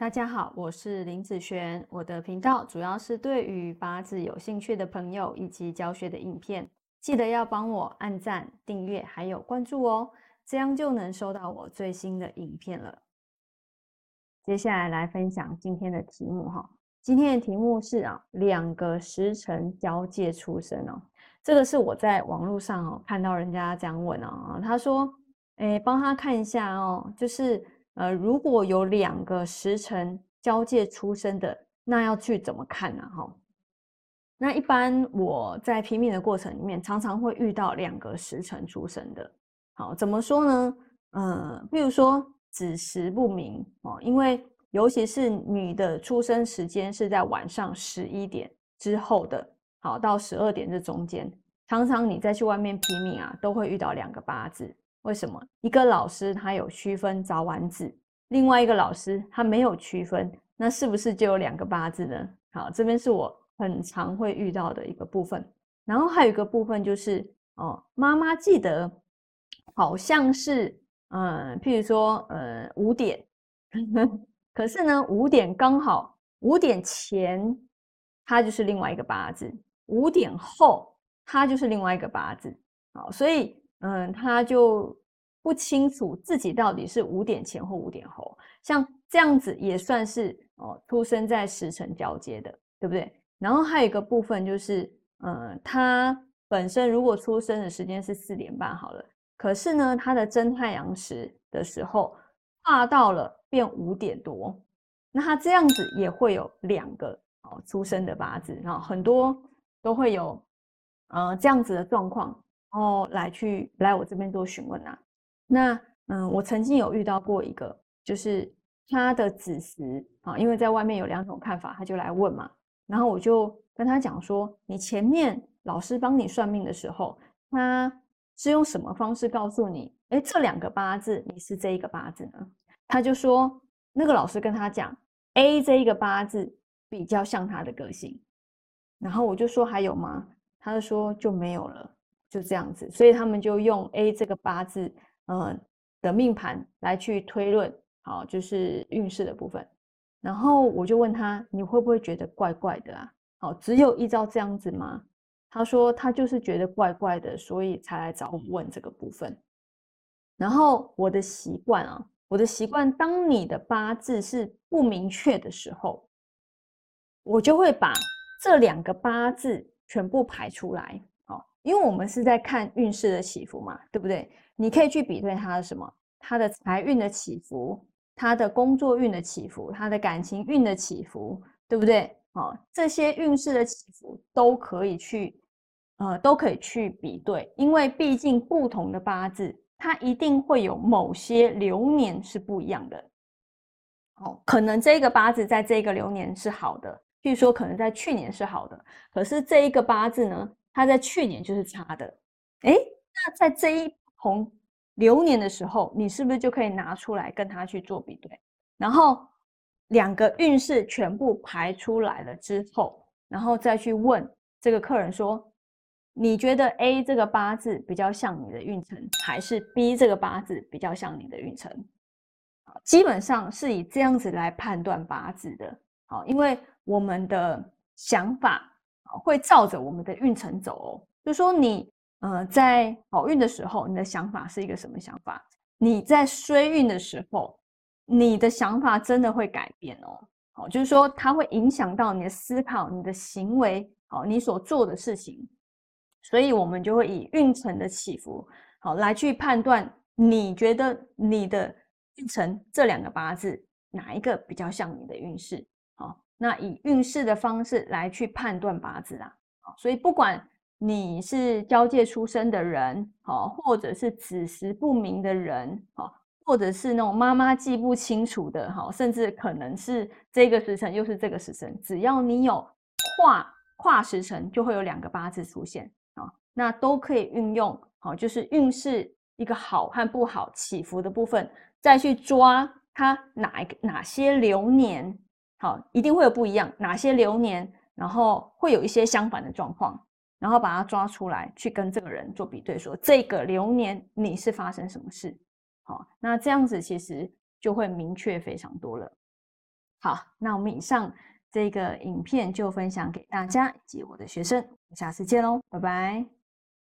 大家好，我是林子璇。我的频道主要是对于八字有兴趣的朋友以及教学的影片，记得要帮我按赞、订阅还有关注哦，这样就能收到我最新的影片了。接下来来分享今天的题目哈，今天的题目是啊，两个时辰交界出生哦，这个是我在网络上哦看到人家这样问哦，他说，哎，帮他看一下哦，就是。呃，如果有两个时辰交界出生的，那要去怎么看呢？哈，那一般我在拼命的过程里面，常常会遇到两个时辰出生的。好，怎么说呢？呃，比如说子时不明哦，因为尤其是女的出生时间是在晚上十一点之后的，好到十二点这中间，常常你再去外面拼命啊，都会遇到两个八字。为什么一个老师他有区分早晚子，另外一个老师他没有区分，那是不是就有两个八字呢？好，这边是我很常会遇到的一个部分。然后还有一个部分就是哦，妈妈记得好像是嗯，譬如说呃五点，可是呢五点刚好五点前，它就是另外一个八字；五点后，它就是另外一个八字。好，所以。嗯，他就不清楚自己到底是五点前或五点后，像这样子也算是哦，出生在时辰交接的，对不对？然后还有一个部分就是，嗯，他本身如果出生的时间是四点半好了，可是呢，他的真太阳时的时候跨到了变五点多，那他这样子也会有两个哦出生的八字，然后很多都会有呃这样子的状况。哦，来去来我这边做询问啊。那嗯，我曾经有遇到过一个，就是他的子时啊，因为在外面有两种看法，他就来问嘛。然后我就跟他讲说，你前面老师帮你算命的时候，他是用什么方式告诉你？哎，这两个八字你是这一个八字呢？他就说，那个老师跟他讲，A 这一个八字比较像他的个性。然后我就说还有吗？他就说就没有了。就这样子，所以他们就用 A 这个八字，嗯的命盘来去推论，好，就是运势的部分。然后我就问他，你会不会觉得怪怪的啊？好，只有依照这样子吗？他说他就是觉得怪怪的，所以才来找我问这个部分。然后我的习惯啊，我的习惯，当你的八字是不明确的时候，我就会把这两个八字全部排出来。因为我们是在看运势的起伏嘛，对不对？你可以去比对它的什么，它的财运的起伏，它的工作运的起伏，它的感情运的起伏，对不对？哦，这些运势的起伏都可以去，呃，都可以去比对，因为毕竟不同的八字，它一定会有某些流年是不一样的。哦，可能这个八字在这个流年是好的，譬如说可能在去年是好的，可是这一个八字呢？他在去年就是差的，哎，那在这一红流年的时候，你是不是就可以拿出来跟他去做比对？然后两个运势全部排出来了之后，然后再去问这个客人说：你觉得 A 这个八字比较像你的运程，还是 B 这个八字比较像你的运程？基本上是以这样子来判断八字的。好，因为我们的想法。会照着我们的运程走哦，就说你呃在好运的时候，你的想法是一个什么想法？你在衰运的时候，你的想法真的会改变哦。好，就是说它会影响到你的思考、你的行为，好，你所做的事情。所以我们就会以运程的起伏，好来去判断，你觉得你的运程这两个八字哪一个比较像你的运势？那以运势的方式来去判断八字啊，所以不管你是交界出生的人，好，或者是子时不明的人，好，或者是那种妈妈记不清楚的，好，甚至可能是这个时辰又是这个时辰，只要你有跨跨时辰，就会有两个八字出现啊，那都可以运用，好，就是运势一个好和不好起伏的部分，再去抓它哪一个哪些流年。好，一定会有不一样，哪些流年，然后会有一些相反的状况，然后把它抓出来，去跟这个人做比对，说这个流年你是发生什么事？好，那这样子其实就会明确非常多了。好，那我们以上这个影片就分享给大家以及我的学生，下次见喽，拜拜。